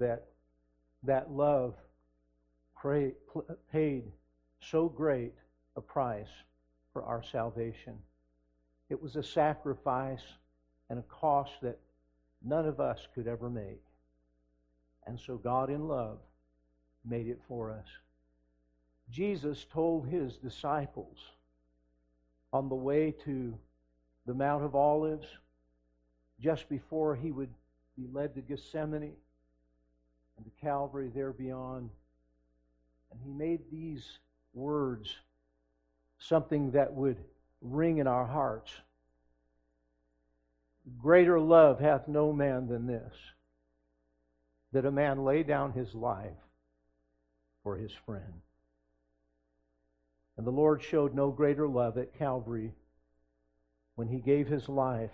that that love pray, paid so great a price for our salvation. It was a sacrifice and a cost that none of us could ever make. And so God, in love, made it for us. Jesus told his disciples on the way to the Mount of Olives, just before he would be led to Gethsemane and Calvary there beyond, and he made these words something that would ring in our hearts. Greater love hath no man than this, that a man lay down his life for his friend. And the Lord showed no greater love at Calvary when he gave his life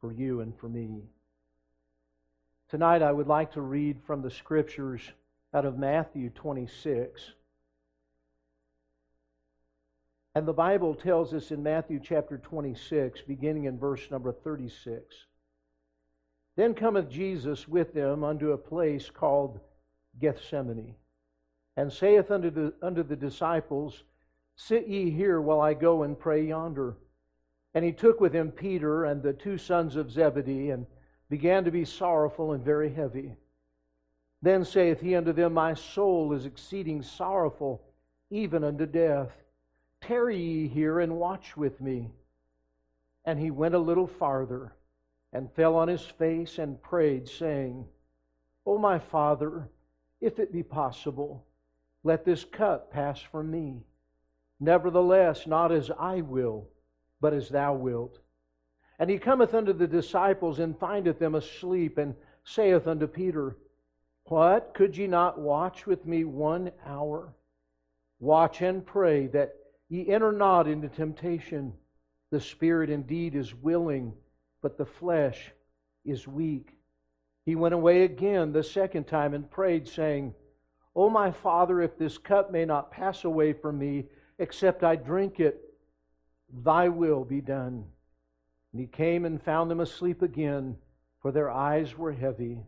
for you and for me. Tonight I would like to read from the scriptures out of Matthew 26. And the Bible tells us in Matthew chapter 26, beginning in verse number 36 Then cometh Jesus with them unto a place called Gethsemane, and saith unto the, unto the disciples, Sit ye here while I go and pray yonder. And he took with him Peter and the two sons of Zebedee, and began to be sorrowful and very heavy. Then saith he unto them, My soul is exceeding sorrowful, even unto death. Tarry ye here and watch with me. And he went a little farther and fell on his face and prayed, saying, O my Father, if it be possible, let this cup pass from me. Nevertheless, not as I will, but as thou wilt. And he cometh unto the disciples and findeth them asleep, and saith unto Peter, What? Could ye not watch with me one hour? Watch and pray that Ye enter not into temptation. The spirit indeed is willing, but the flesh is weak. He went away again the second time and prayed, saying, O my Father, if this cup may not pass away from me, except I drink it, thy will be done. And he came and found them asleep again, for their eyes were heavy.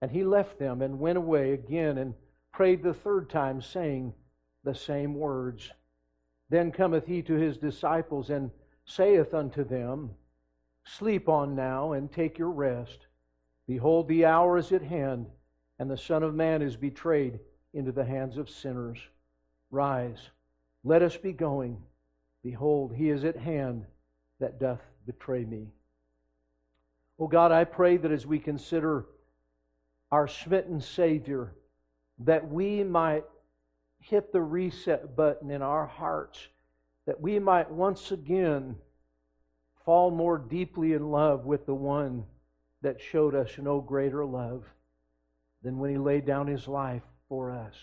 And he left them and went away again and prayed the third time, saying the same words. Then cometh he to his disciples and saith unto them, Sleep on now and take your rest. Behold, the hour is at hand, and the Son of Man is betrayed into the hands of sinners. Rise, let us be going. Behold, he is at hand that doth betray me. Oh God, I pray that as we consider our smitten Savior, that we might hit the reset button in our hearts that we might once again fall more deeply in love with the one that showed us no greater love than when he laid down his life for us.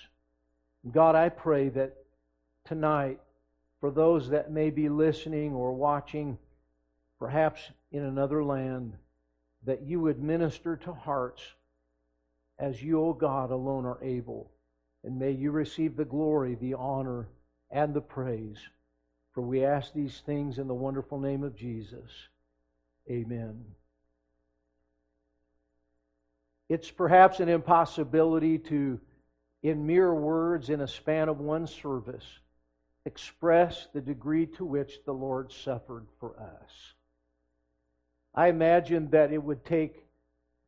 God, I pray that tonight, for those that may be listening or watching, perhaps in another land, that you would minister to hearts as you, O God, alone are able. And may you receive the glory, the honor, and the praise. For we ask these things in the wonderful name of Jesus. Amen. It's perhaps an impossibility to, in mere words, in a span of one service, express the degree to which the Lord suffered for us. I imagine that it would take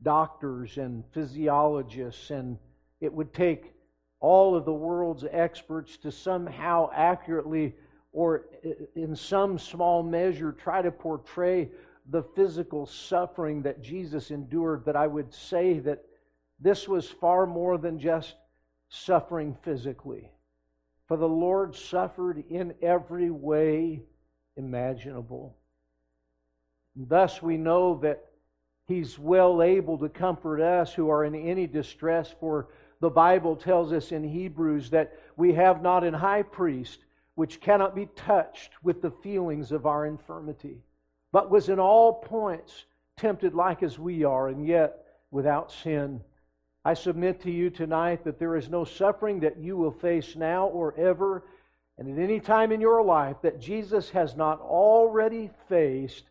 doctors and physiologists, and it would take all of the world's experts to somehow accurately or uh, in some small measure try to portray the physical suffering that Jesus endured, but I would say that this was far more than just suffering physically. For the Lord suffered in every way imaginable. Thus, we know that He's well able to comfort us who are in any distress, for the Bible tells us in Hebrews that we have not an high priest which cannot be touched with the feelings of our infirmity, but was in all points tempted like as we are, and yet without sin. I submit to you tonight that there is no suffering that you will face now or ever, and at any time in your life, that Jesus has not already faced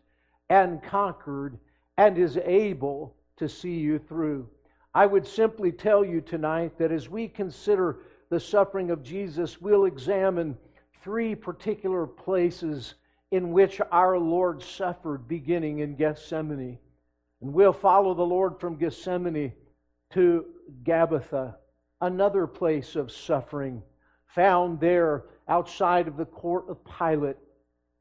and conquered and is able to see you through. I would simply tell you tonight that as we consider the suffering of Jesus, we'll examine three particular places in which our Lord suffered, beginning in Gethsemane. And we'll follow the Lord from Gethsemane to Gabbatha, another place of suffering, found there outside of the court of Pilate.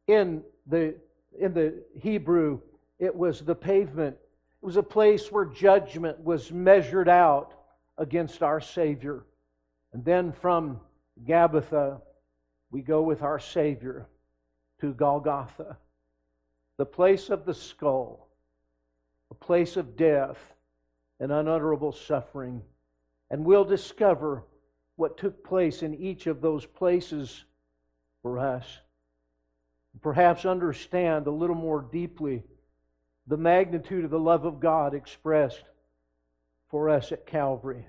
In the, in the Hebrew, it was the pavement. It was a place where judgment was measured out against our Savior. And then from Gabbatha, we go with our Savior to Golgotha, the place of the skull, a place of death and unutterable suffering. And we'll discover what took place in each of those places for us. Perhaps understand a little more deeply the magnitude of the love of God expressed for us at Calvary.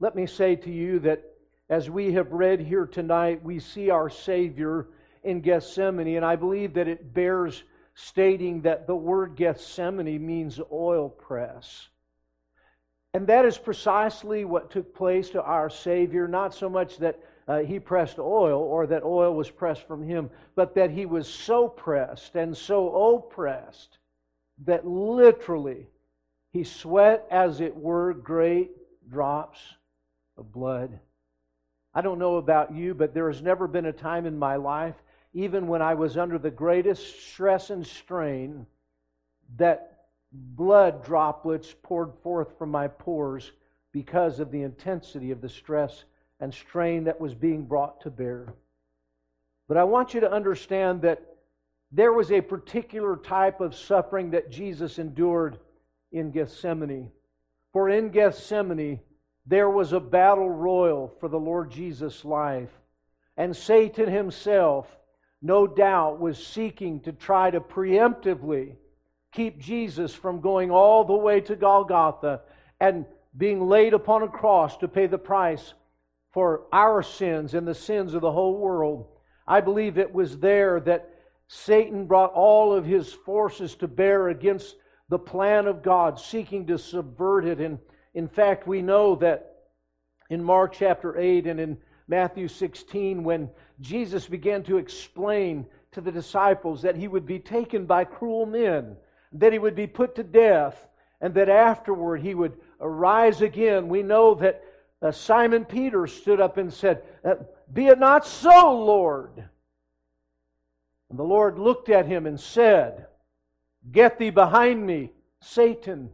Let me say to you that as we have read here tonight, we see our Savior in Gethsemane, and I believe that it bears stating that the word Gethsemane means oil press. And that is precisely what took place to our Savior, not so much that uh, he pressed oil or that oil was pressed from him, but that he was so pressed and so oppressed that literally he sweat, as it were, great drops of blood. I don't know about you, but there has never been a time in my life, even when I was under the greatest stress and strain, that blood droplets poured forth from my pores because of the intensity of the stress and strain that was being brought to bear. But I want you to understand that there was a particular type of suffering that Jesus endured in Gethsemane. For in Gethsemane, there was a battle royal for the Lord Jesus' life. And Satan himself, no doubt, was seeking to try to preemptively keep Jesus from going all the way to Golgotha and being laid upon a cross to pay the price for our sins and the sins of the whole world. I believe it was there that Satan brought all of his forces to bear against the plan of God, seeking to subvert it. And in fact, we know that in Mark chapter 8 and in Matthew 16, when Jesus began to explain to the disciples that he would be taken by cruel men, that he would be put to death, and that afterward he would arise again, we know that uh, Simon Peter stood up and said, uh, Be it not so, Lord. And the Lord looked at him and said, Get thee behind me, Satan,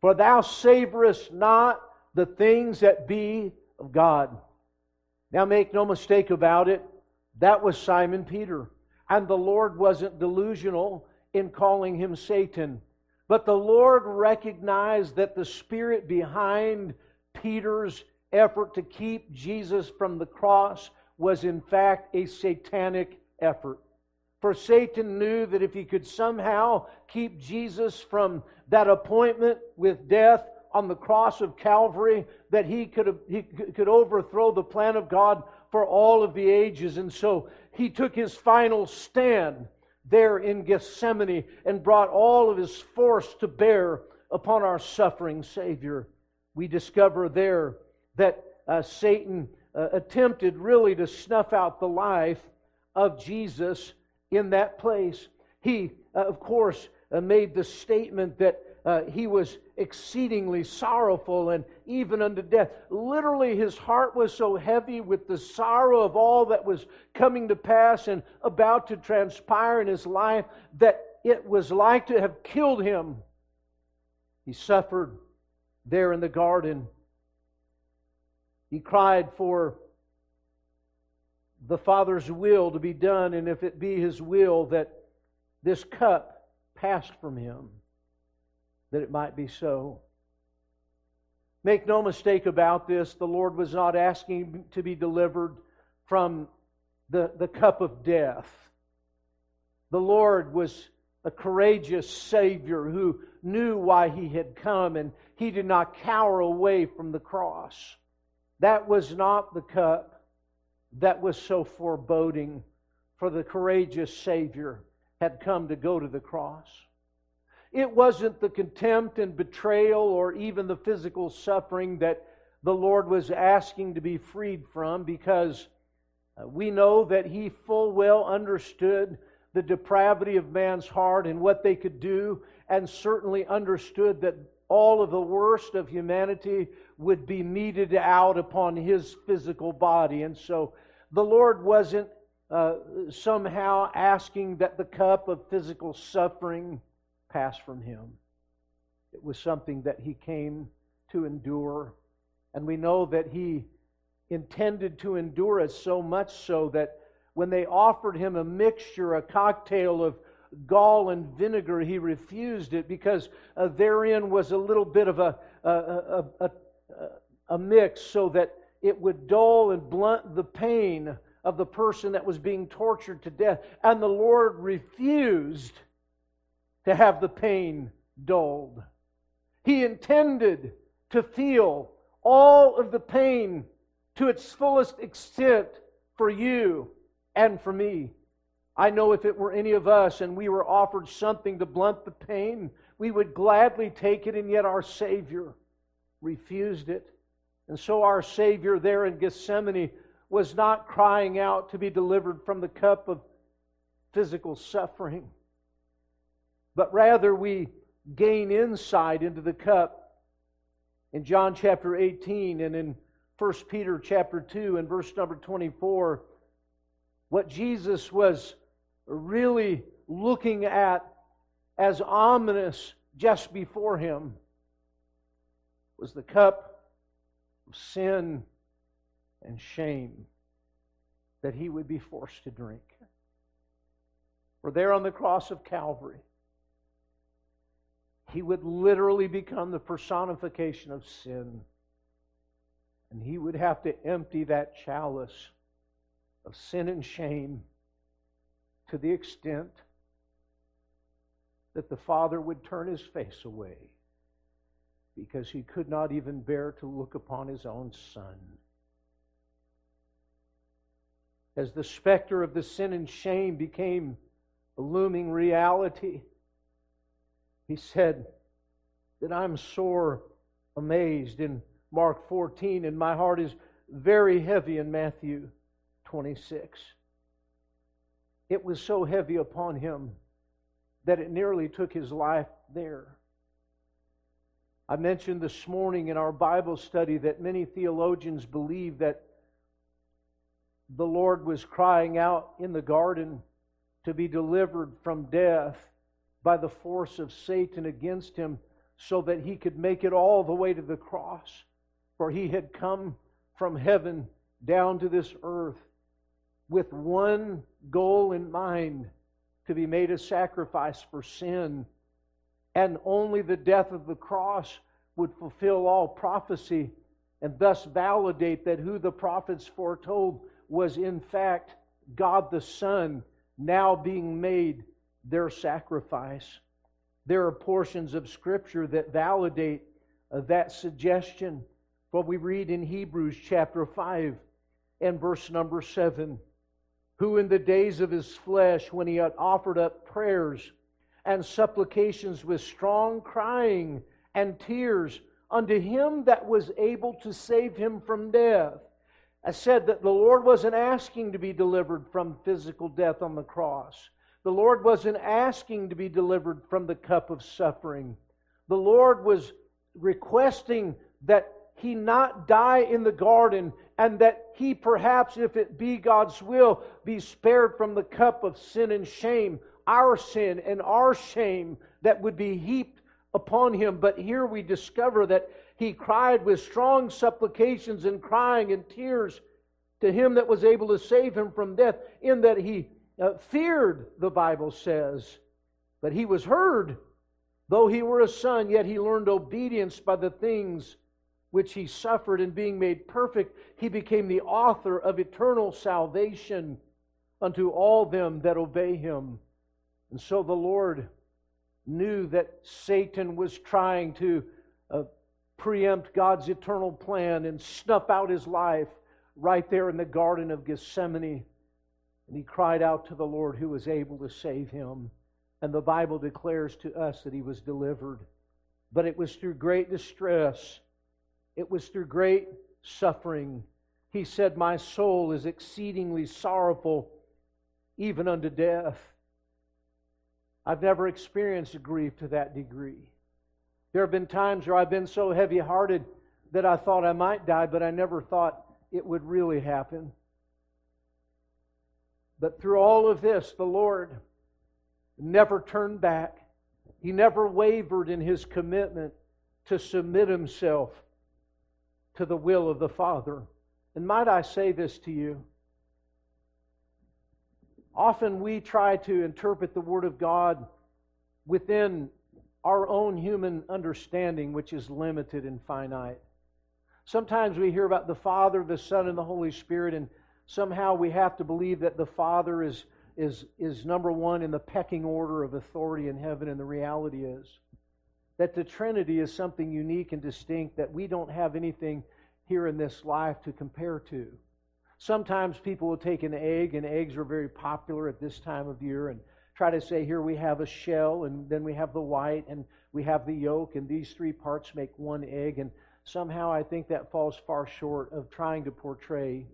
for thou savorest not the things that be of God. Now, make no mistake about it, that was Simon Peter. And the Lord wasn't delusional in calling him Satan. But the Lord recognized that the spirit behind Peter's effort to keep Jesus from the cross was, in fact, a satanic effort. For Satan knew that if he could somehow keep Jesus from that appointment with death on the cross of Calvary, that he could, he could overthrow the plan of God for all of the ages. And so he took his final stand there in Gethsemane and brought all of his force to bear upon our suffering Savior. We discover there that uh, Satan uh, attempted really to snuff out the life of Jesus in that place. He, uh, of course, uh, made the statement that uh, he was exceedingly sorrowful and even unto death. Literally, his heart was so heavy with the sorrow of all that was coming to pass and about to transpire in his life that it was like to have killed him. He suffered there in the garden. He cried for the Father's will to be done, and if it be His will that this cup passed from Him, that it might be so. Make no mistake about this, the Lord was not asking to be delivered from the, the cup of death. The Lord was a courageous Savior who knew why He had come, and He did not cower away from the cross. That was not the cup that was so foreboding, for the courageous Savior had come to go to the cross. it wasn't the contempt and betrayal or even the physical suffering that the Lord was asking to be freed from because uh, we know that He full well understood the depravity of man's heart and what they could do, and certainly understood that all of the worst of humanity would be meted out upon his physical body. And so the Lord wasn't uh, somehow asking that the cup of physical suffering pass from him. It was something that he came to endure. And we know that he intended to endure it so much so that when they offered him a mixture, a cocktail of gall and vinegar, he refused it because uh, therein was a little bit of a, a, a, a, a mix so that it would dull and blunt the pain of the person that was being tortured to death. And the Lord refused to have the pain dulled. He intended to feel all of the pain to its fullest extent for you and for me. I know if it were any of us and we were offered something to blunt the pain, we would gladly take it, and yet our Savior refused it. And so our Savior there in Gethsemane was not crying out to be delivered from the cup of physical suffering, but rather we gain insight into the cup in John chapter 18 and in 1 Peter chapter 2 and verse number 24. What Jesus was really looking at as ominous just before him was the cup of sin and shame that he would be forced to drink. For there on the cross of Calvary, he would literally become the personification of sin. And he would have to empty that chalice of sin and shame to the extent that the Father would turn his face away because he could not even bear to look upon his own Son. As the specter of the sin and shame became a looming reality, he said that I'm sore amazed in Mark 14, and my heart is very heavy in Matthew 26. It was so heavy upon him that it nearly took his life there. I mentioned this morning in our Bible study that many theologians believe that the Lord was crying out in the garden to be delivered from death by the force of Satan against him so that he could make it all the way to the cross. For he had come from heaven down to this earth with one goal in mind to be made a sacrifice for sin. And only the death of the cross would fulfill all prophecy and thus validate that who the prophets foretold was in fact God the Son, now being made their sacrifice. There are portions of Scripture that validate uh, that suggestion. What we read in Hebrews chapter 5 and verse number 7 who in the days of his flesh, when he had offered up prayers and supplications with strong crying and tears unto him that was able to save him from death. I said that the Lord wasn't asking to be delivered from physical death on the cross. The Lord wasn't asking to be delivered from the cup of suffering. The Lord was requesting that he not die in the garden and that he perhaps, if it be God's will, be spared from the cup of sin and shame, our sin and our shame that would be heaped upon him. But here we discover that he cried with strong supplications and crying and tears to him that was able to save him from death, in that he uh, feared, the Bible says, but he was heard. Though he were a son, yet he learned obedience by the things which he suffered, and being made perfect, he became the author of eternal salvation unto all them that obey him. And so the Lord knew that Satan was trying to uh, preempt God's eternal plan and snuff out his life right there in the Garden of Gethsemane. And he cried out to the Lord who was able to save him. And the Bible declares to us that he was delivered. But it was through great distress, it was through great suffering. He said, My soul is exceedingly sorrowful, even unto death. I've never experienced grief to that degree. There have been times where I've been so heavy hearted that I thought I might die, but I never thought it would really happen. But through all of this, the Lord never turned back. He never wavered in his commitment to submit himself to the will of the Father. And might I say this to you? Often we try to interpret the Word of God within our own human understanding, which is limited and finite. Sometimes we hear about the Father, the Son, and the Holy Spirit, and somehow we have to believe that the Father is, is, is number one in the pecking order of authority in heaven, and the reality is that the Trinity is something unique and distinct that we don't have anything here in this life to compare to. Sometimes people will take an egg, and eggs are very popular at this time of year, and try to say, here we have a shell, and then we have the white, and we have the yolk, and these three parts make one egg. And somehow I think that falls far short of trying to portray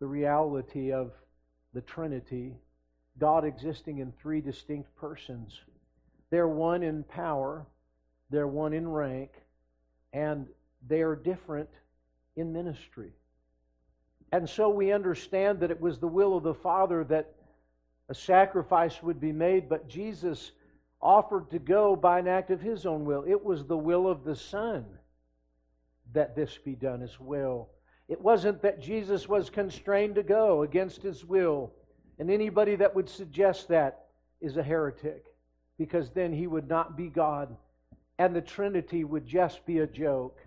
the reality of the Trinity, God existing in three distinct persons. They're one in power, they're one in rank, and they are different in ministry. And so we understand that it was the will of the Father that a sacrifice would be made, but Jesus offered to go by an act of his own will. It was the will of the Son that this be done as well. It wasn't that Jesus was constrained to go against his will. And anybody that would suggest that is a heretic, because then he would not be God, and the Trinity would just be a joke.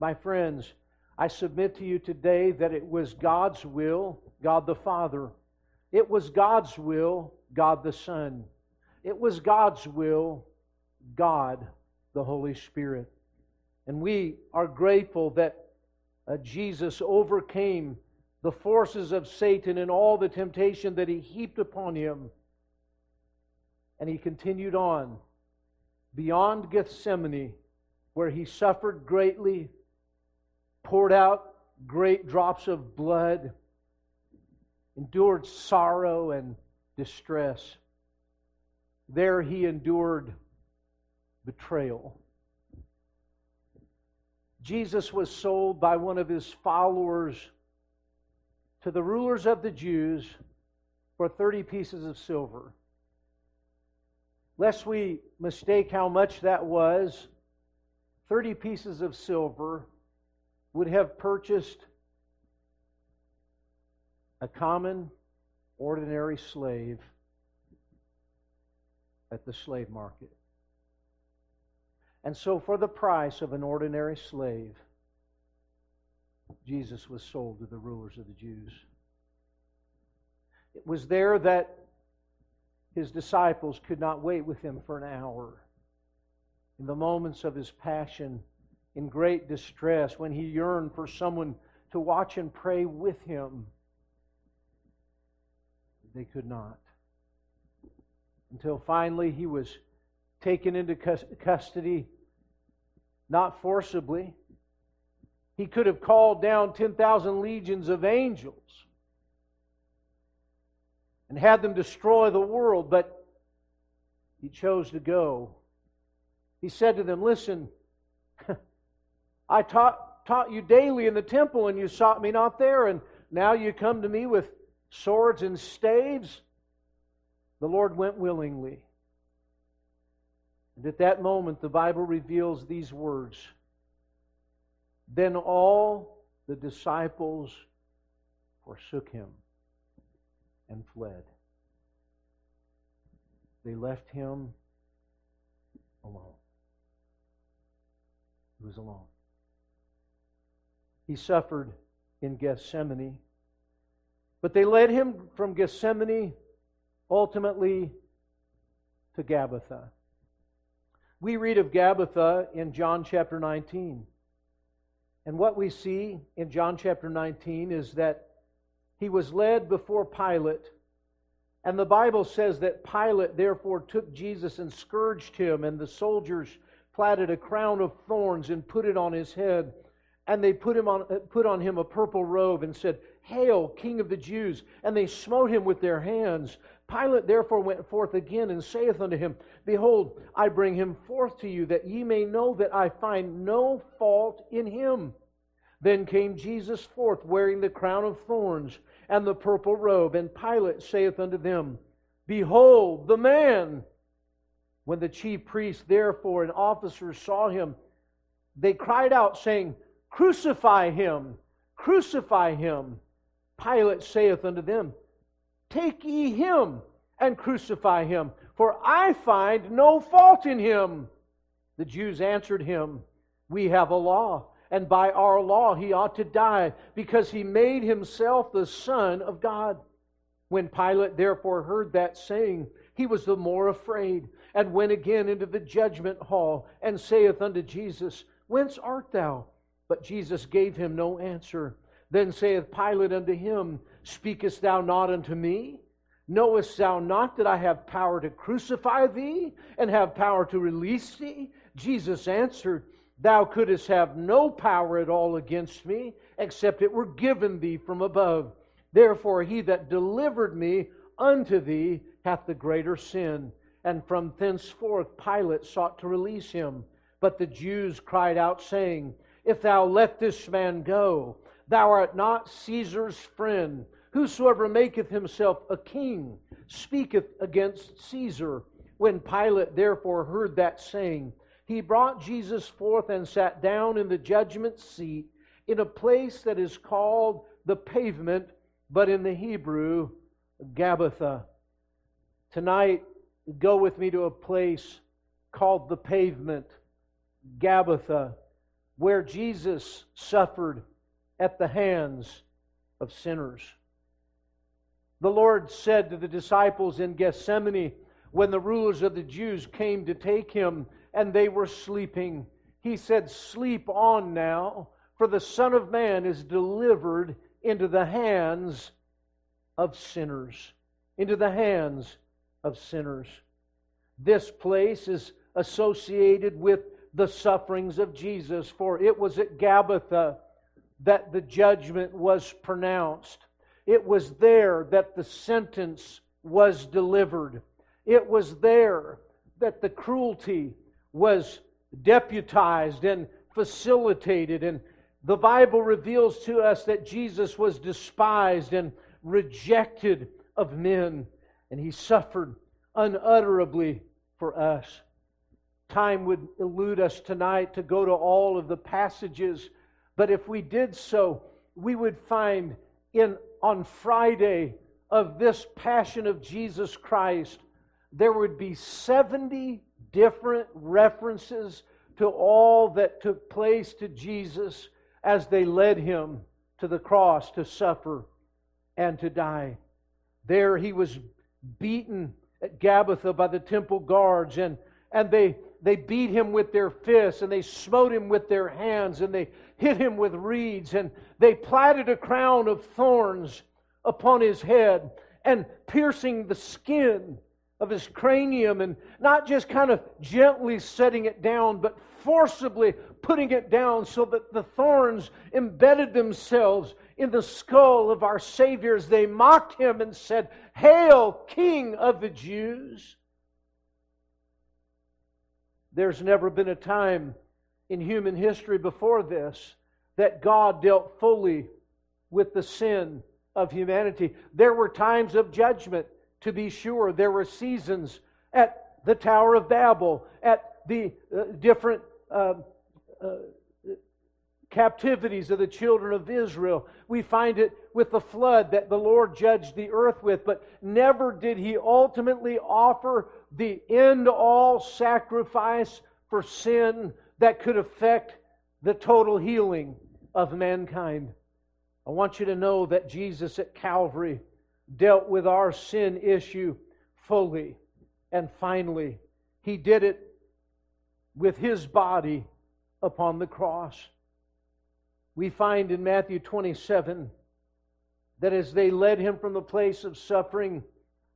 My friends, I submit to you today that it was God's will, God the Father. It was God's will, God the Son. It was God's will, God the Holy Spirit. And we are grateful that uh, Jesus overcame the forces of Satan and all the temptation that he heaped upon him. And he continued on beyond Gethsemane, where he suffered greatly poured out great drops of blood, endured sorrow and distress. There he endured betrayal. Jesus was sold by one of his followers to the rulers of the Jews for 30 pieces of silver. Lest we mistake how much that was, 30 pieces of silver would have purchased a common, ordinary slave at the slave market. And so, for the price of an ordinary slave, Jesus was sold to the rulers of the Jews. It was there that his disciples could not wait with him for an hour. In the moments of his passion, in great distress, when he yearned for someone to watch and pray with him, they could not. Until finally he was taken into custody, not forcibly. He could have called down 10,000 legions of angels and had them destroy the world, but he chose to go. He said to them, Listen, I taught, taught you daily in the temple, and you sought me not there, and now you come to me with swords and staves. The Lord went willingly. And at that moment, the Bible reveals these words Then all the disciples forsook him and fled. They left him alone. He was alone. He suffered in Gethsemane. But they led him from Gethsemane ultimately to Gabbatha. We read of Gabbatha in John chapter 19. And what we see in John chapter 19 is that he was led before Pilate And the Bible says that Pilate therefore took Jesus and scourged him, and the soldiers platted a crown of thorns and put it on his head. And they put, him on, uh, put on him a purple robe and said, Hail, King of the Jews! And they smote him with their hands. Pilate therefore went forth again and saith unto him, Behold, I bring him forth to you, that ye may know that I find no fault in him. Then came Jesus forth, wearing the crown of thorns and the purple robe. And Pilate saith unto them, Behold the man! When the chief priests, therefore, and officers saw him, they cried out, saying, Crucify him! Crucify him! Pilate saith unto them, Take ye him and crucify him, for I find no fault in him. The Jews answered him, We have a law and by our law he ought to die, because he made himself the Son of God. When Pilate therefore heard that saying, he was the more afraid, and went again into the judgment hall, and saith unto Jesus, Whence art thou? But Jesus gave him no answer. Then saith Pilate unto him, Speakest thou not unto me? Knowest thou not that I have power to crucify thee, and have power to release thee? Jesus answered, Thou couldst have no power at all against me, except it were given thee from above. Therefore, he that delivered me unto thee hath the greater sin. And from thenceforth Pilate sought to release him. But the Jews cried out, saying, If thou let this man go, thou art not Caesar's friend. Whosoever maketh himself a king speaketh against Caesar. When Pilate therefore heard that saying, he brought Jesus forth and sat down in the judgment seat in a place that is called the pavement, but in the Hebrew, Gabbatha. Tonight, go with me to a place called the pavement, Gabbatha, where Jesus suffered at the hands of sinners. The Lord said to the disciples in Gethsemane, when the rulers of the Jews came to take him and they were sleeping. He said, Sleep on now, for the Son of Man is delivered into the hands of sinners. Into the hands of sinners. This place is associated with the sufferings of Jesus, for it was at Gabbatha that the judgment was pronounced. It was there that the sentence was delivered. It was there that the cruelty was deputized and facilitated. And the Bible reveals to us that Jesus was despised and rejected of men, and he suffered unutterably for us. Time would elude us tonight to go to all of the passages, but if we did so, we would find in on Friday of this passion of Jesus Christ, there would be 70 different references to all that took place to Jesus as they led him to the cross to suffer and to die. There he was beaten at Gabbatha by the temple guards, and, and they, they beat him with their fists, and they smote him with their hands, and they hit him with reeds, and they platted a crown of thorns upon his head, and piercing the skin of his cranium and not just kind of gently setting it down, but forcibly putting it down so that the thorns embedded themselves in the skull of our Savior as they mocked him and said, Hail, King of the Jews! There's never been a time in human history before this that God dealt fully with the sin of humanity. There were times of judgment to be sure. There were seasons at the Tower of Babel, at the uh, different uh, uh, captivities of the children of Israel. We find it with the flood that the Lord judged the earth with, but never did he ultimately offer the end all sacrifice for sin that could affect the total healing of mankind. I want you to know that Jesus at Calvary dealt with our sin issue fully and finally. He did it with his body upon the cross. We find in Matthew 27 that as they led him from the place of suffering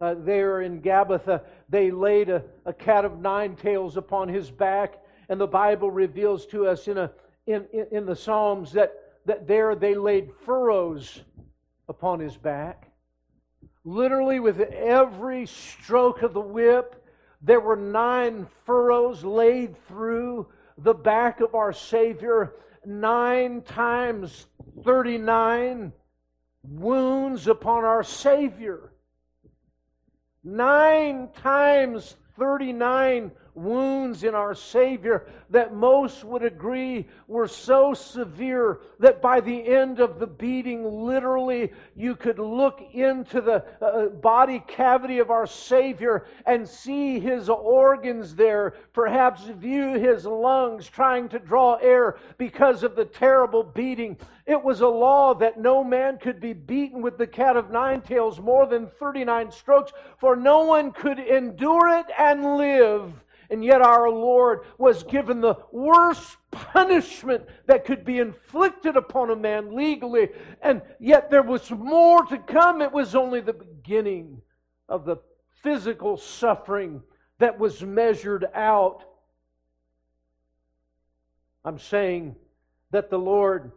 uh, there in Gabbatha, they laid a, a cat of nine tails upon his back. And the Bible reveals to us in, a, in, in, in the Psalms that, that there they laid furrows upon his back. Literally, with every stroke of the whip, there were nine furrows laid through the back of our Savior, nine times 39 wounds upon our Savior. Nine times 39 wounds in our Savior that most would agree were so severe that by the end of the beating, literally, you could look into the uh, body cavity of our Savior and see his organs there, perhaps view his lungs trying to draw air because of the terrible beating. It was a law that no man could be beaten with the cat of nine tails more than 39 strokes, for no one could endure it and live. And yet our Lord was given the worst punishment that could be inflicted upon a man legally. And yet there was more to come. It was only the beginning of the physical suffering that was measured out. I'm saying that the Lord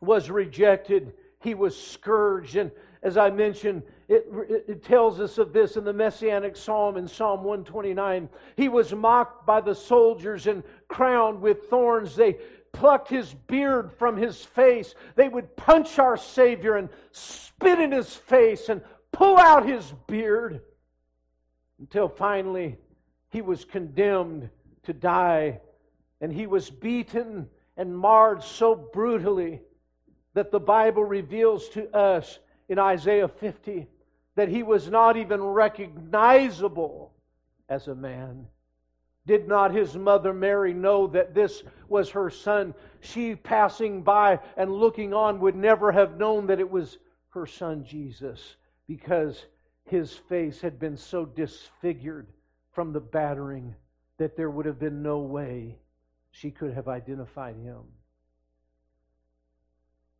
was rejected, he was scourged, and as I mentioned, it, it, tells us of this in the Messianic Psalm in Psalm 129. He was mocked by the soldiers and crowned with thorns. They plucked his beard from his face. They would punch our Savior and spit in his face and pull out his beard until finally he was condemned to die. And he was beaten and marred so brutally that the Bible reveals to us in Isaiah 50 that he was not even recognizable as a man. Did not his mother Mary know that this was her son? She, passing by and looking on, would never have known that it was her son Jesus because his face had been so disfigured from the battering that there would have been no way she could have identified him.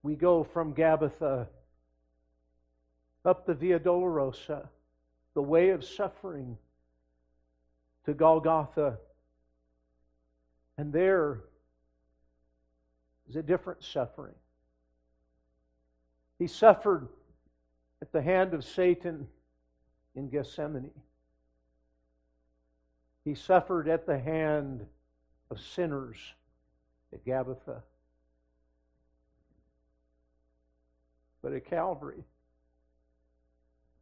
We go from Gabbatha up the Via Dolorosa, the way of suffering, to Golgotha. And there is a different suffering. He suffered at the hand of Satan in Gethsemane. He suffered at the hand of sinners at Gabbatha. But at Calvary,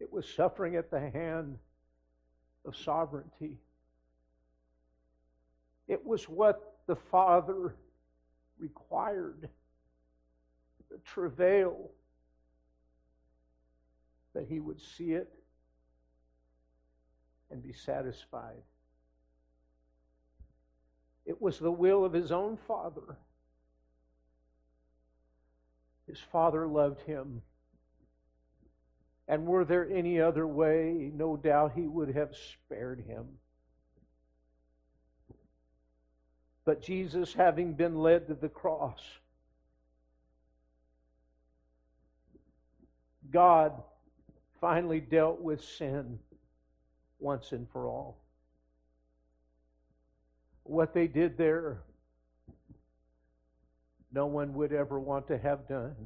it was suffering at the hand of sovereignty. It was what the Father required the travail that he would see it and be satisfied. It was the will of his own Father. His Father loved him and were there any other way, no doubt he would have spared him. But Jesus, having been led to the cross, God finally dealt with sin once and for all. What they did there, no one would ever want to have done,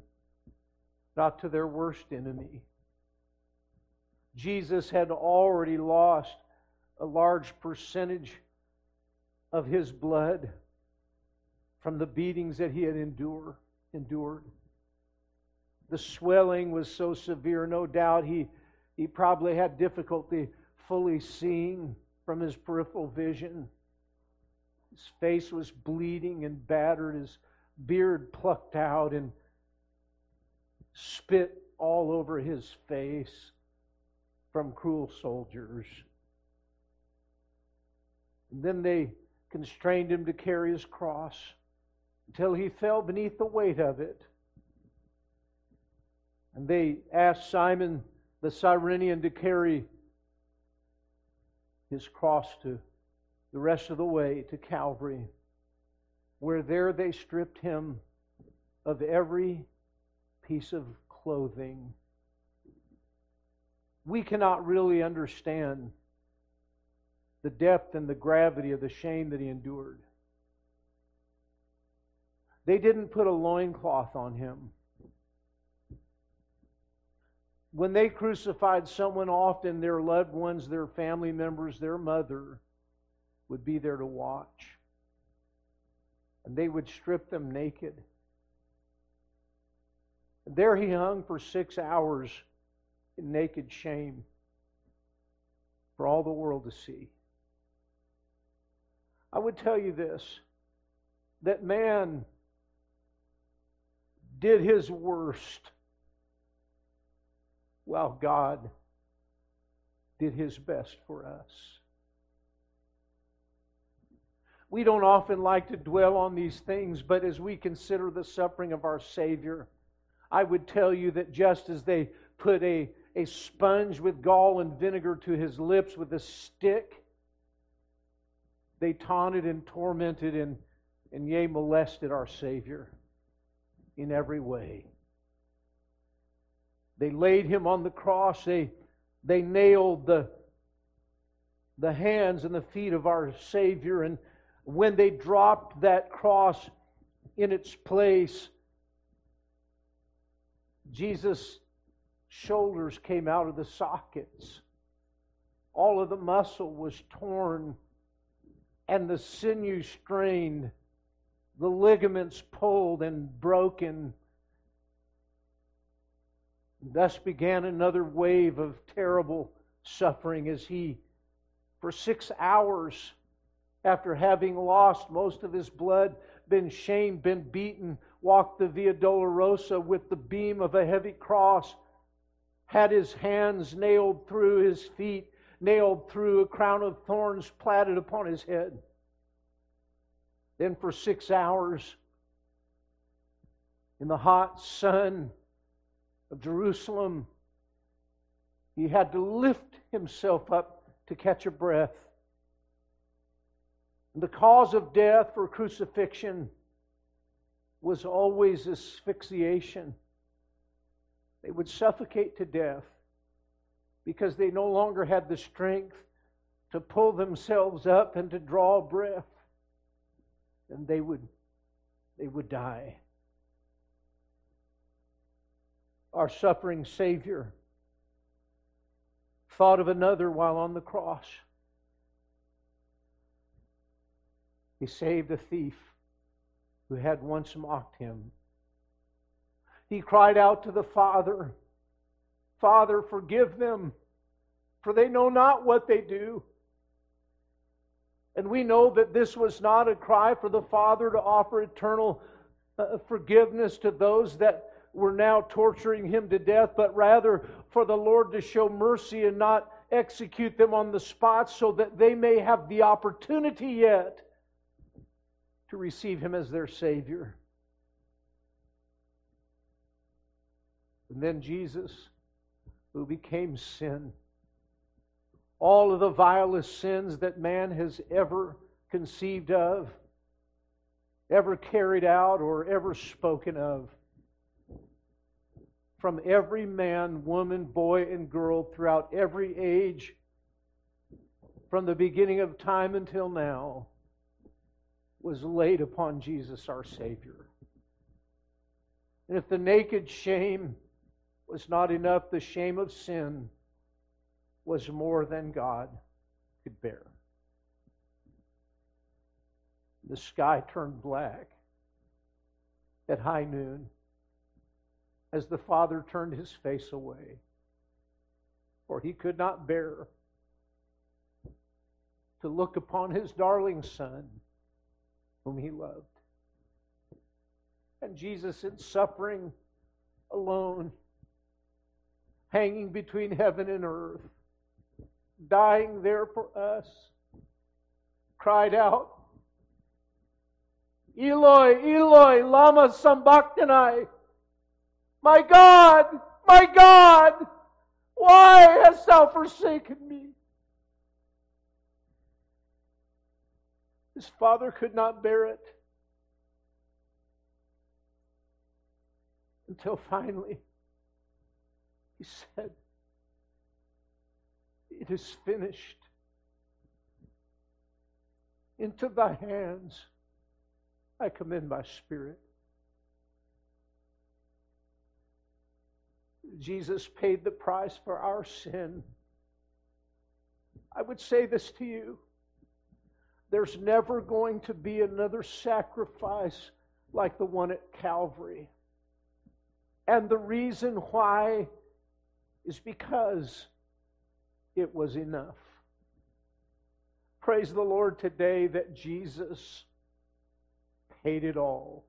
not to their worst enemy. Jesus had already lost a large percentage of his blood from the beatings that he had endure, endured. The swelling was so severe, no doubt he, he probably had difficulty fully seeing from his peripheral vision. His face was bleeding and battered, his beard plucked out, and spit all over his face from cruel soldiers. And then they constrained him to carry his cross until he fell beneath the weight of it. And they asked Simon the Cyrenian to carry his cross to the rest of the way to Calvary, where there they stripped him of every piece of clothing we cannot really understand the depth and the gravity of the shame that he endured. They didn't put a loincloth on him. When they crucified someone, often their loved ones, their family members, their mother would be there to watch. And they would strip them naked. There he hung for six hours naked shame for all the world to see. I would tell you this that man did his worst while God did his best for us. We don't often like to dwell on these things, but as we consider the suffering of our Savior, I would tell you that just as they put a, a sponge with gall and vinegar to his lips with a stick, they taunted and tormented and, and yea, molested our Savior in every way. They laid him on the cross. They, they nailed the, the hands and the feet of our Savior. And when they dropped that cross in its place, Jesus' shoulders came out of the sockets. All of the muscle was torn and the sinew strained, the ligaments pulled and broken. Thus began another wave of terrible suffering as he, for six hours after having lost most of his blood, been shamed, been beaten, walked the Via Dolorosa with the beam of a heavy cross, had his hands nailed through his feet, nailed through a crown of thorns platted upon his head. Then for six hours in the hot sun of Jerusalem, he had to lift himself up to catch a breath. And The cause of death for crucifixion was always asphyxiation. They would suffocate to death because they no longer had the strength to pull themselves up and to draw breath. And they would, they would die. Our suffering Savior thought of another while on the cross. He saved a thief who had once mocked him. He cried out to the Father, Father, forgive them, for they know not what they do. And we know that this was not a cry for the Father to offer eternal uh, forgiveness to those that were now torturing him to death, but rather for the Lord to show mercy and not execute them on the spot so that they may have the opportunity yet to receive him as their Savior. And then Jesus, who became sin, all of the vilest sins that man has ever conceived of, ever carried out, or ever spoken of. From every man, woman, boy, and girl throughout every age, from the beginning of time until now, was laid upon Jesus our Savior. And if the naked shame was not enough, the shame of sin was more than God could bear. The sky turned black at high noon as the father turned his face away, for he could not bear to look upon his darling son whom he loved. And Jesus, in suffering alone, hanging between heaven and earth, dying there for us, cried out, Eloi, Eloi, lama sabachthani. My God, my God, why hast thou forsaken me? His father could not bear it until finally he said, It is finished. Into thy hands I commend my spirit. Jesus paid the price for our sin. I would say this to you there's never going to be another sacrifice like the one at Calvary. And the reason why is because it was enough. Praise the Lord today that Jesus paid it all.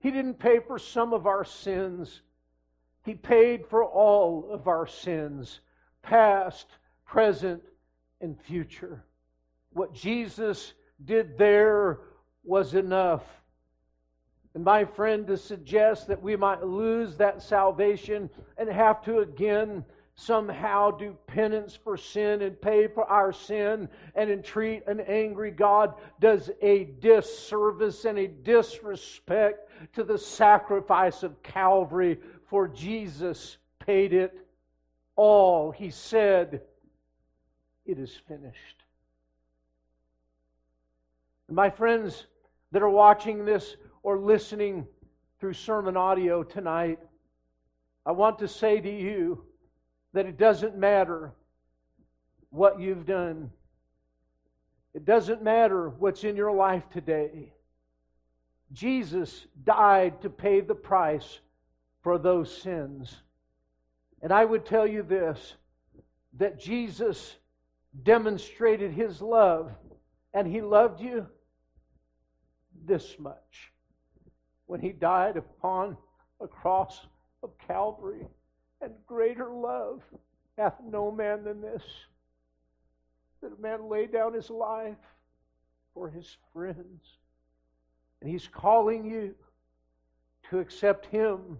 He didn't pay for some of our sins, He paid for all of our sins, past, present, and future. What Jesus did there was enough. And my friend, to suggest that we might lose that salvation and have to again somehow do penance for sin and pay for our sin and entreat an angry God does a disservice and a disrespect to the sacrifice of Calvary, for Jesus paid it all. He said, It is finished. My friends that are watching this or listening through sermon audio tonight, I want to say to you that it doesn't matter what you've done. It doesn't matter what's in your life today. Jesus died to pay the price for those sins. And I would tell you this that Jesus demonstrated his love, and he loved you this much when he died upon a cross of Calvary. And greater love hath no man than this, that a man lay down his life for his friends. And he's calling you to accept him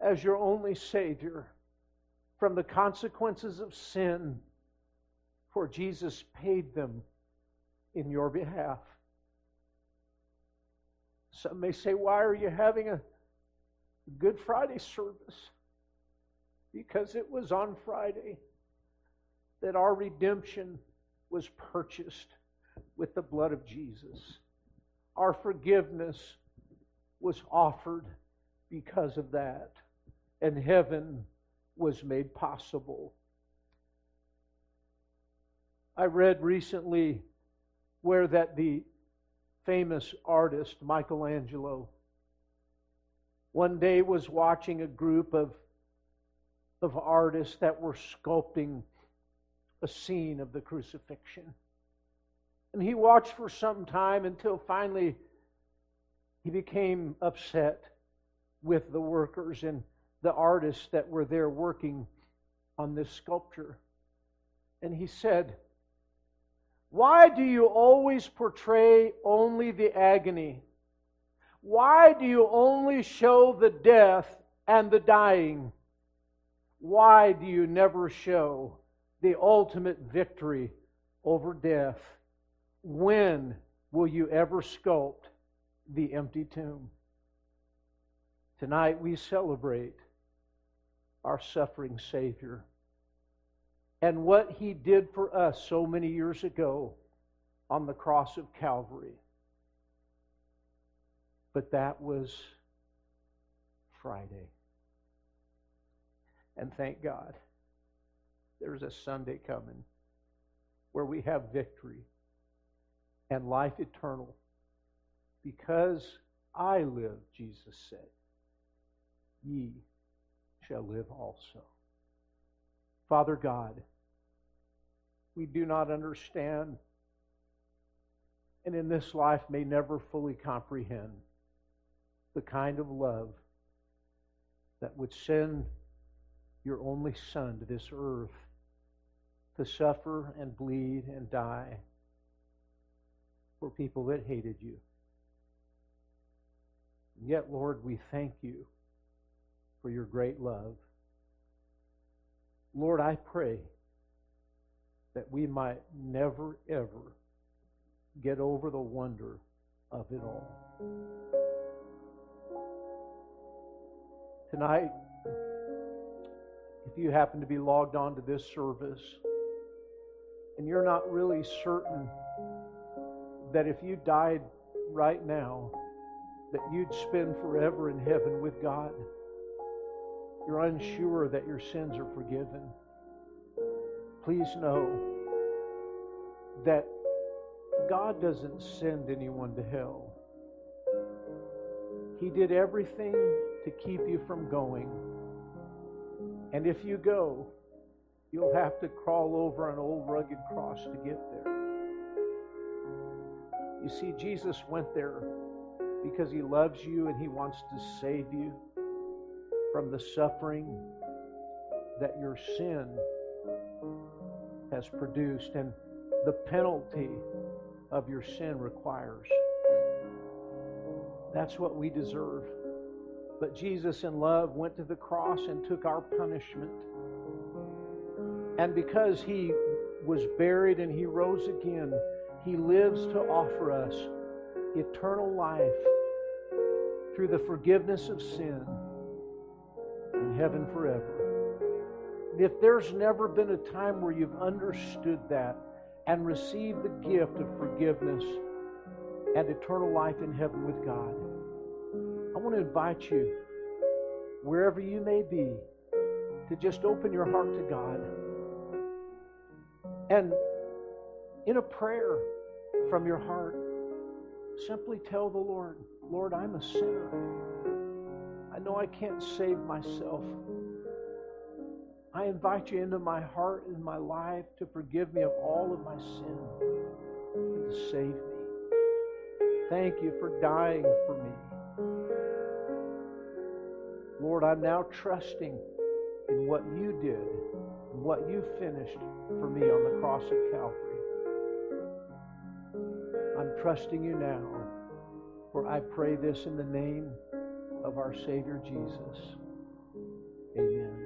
as your only Savior from the consequences of sin, for Jesus paid them in your behalf. Some may say, Why are you having a Good Friday service? Because it was on Friday that our redemption was purchased with the blood of Jesus. Our forgiveness was offered because of that, and heaven was made possible. I read recently where that the famous artist Michelangelo one day was watching a group of, of artists that were sculpting a scene of the crucifixion. And he watched for some time until finally he became upset with the workers and the artists that were there working on this sculpture. And he said, why do you always portray only the agony? Why do you only show the death and the dying? Why do you never show the ultimate victory over death? When will you ever sculpt the empty tomb? Tonight we celebrate our suffering Savior and what he did for us so many years ago on the cross of Calvary. But that was Friday. And thank God, there's a Sunday coming where we have victory and life eternal. Because I live, Jesus said, ye shall live also. Father God, we do not understand and in this life may never fully comprehend the kind of love that would send your only Son to this earth to suffer and bleed and die for people that hated you. And yet, Lord, we thank you for your great love. Lord, I pray that we might never, ever get over the wonder of it all. Tonight, if you happen to be logged on to this service and you're not really certain that if you died right now, that you'd spend forever in heaven with God. You're unsure that your sins are forgiven. Please know that God doesn't send anyone to hell. He did everything to keep you from going. And if you go, you'll have to crawl over an old rugged cross to get there. You see, Jesus went there because he loves you and he wants to save you from the suffering that your sin has produced and the penalty of your sin requires. That's what we deserve. But Jesus, in love, went to the cross and took our punishment. And because he was buried and he rose again, he lives to offer us eternal life through the forgiveness of sin in heaven forever. If there's never been a time where you've understood that and received the gift of forgiveness and eternal life in heaven with God, I want to invite you, wherever you may be, to just open your heart to God. And in a prayer from your heart, simply tell the Lord, Lord, I'm a sinner. I know I can't save myself. I invite you into my heart and my life to forgive me of all of my sin and to save me. Thank you for dying for me. Lord, I'm now trusting in what you did and what you finished for me on the cross of Calvary. I'm trusting you now, for I pray this in the name of our Savior Jesus. Amen.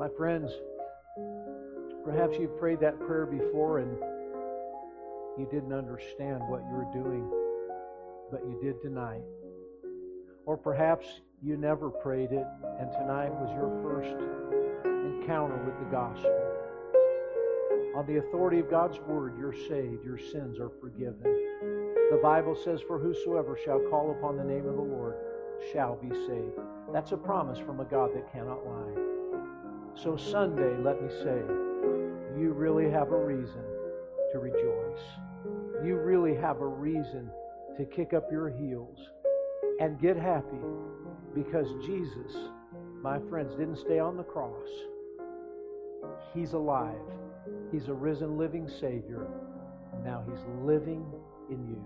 My friends, perhaps you've prayed that prayer before and you didn't understand what you were doing, but you did tonight. Or perhaps you never prayed it and tonight was your first encounter with the gospel. On the authority of God's word, you're saved, your sins are forgiven. The Bible says, For whosoever shall call upon the name of the Lord shall be saved. That's a promise from a God that cannot lie. So, Sunday, let me say, you really have a reason to rejoice. You really have a reason to kick up your heels and get happy because Jesus, my friends, didn't stay on the cross. He's alive. He's a risen, living Savior. Now He's living in you.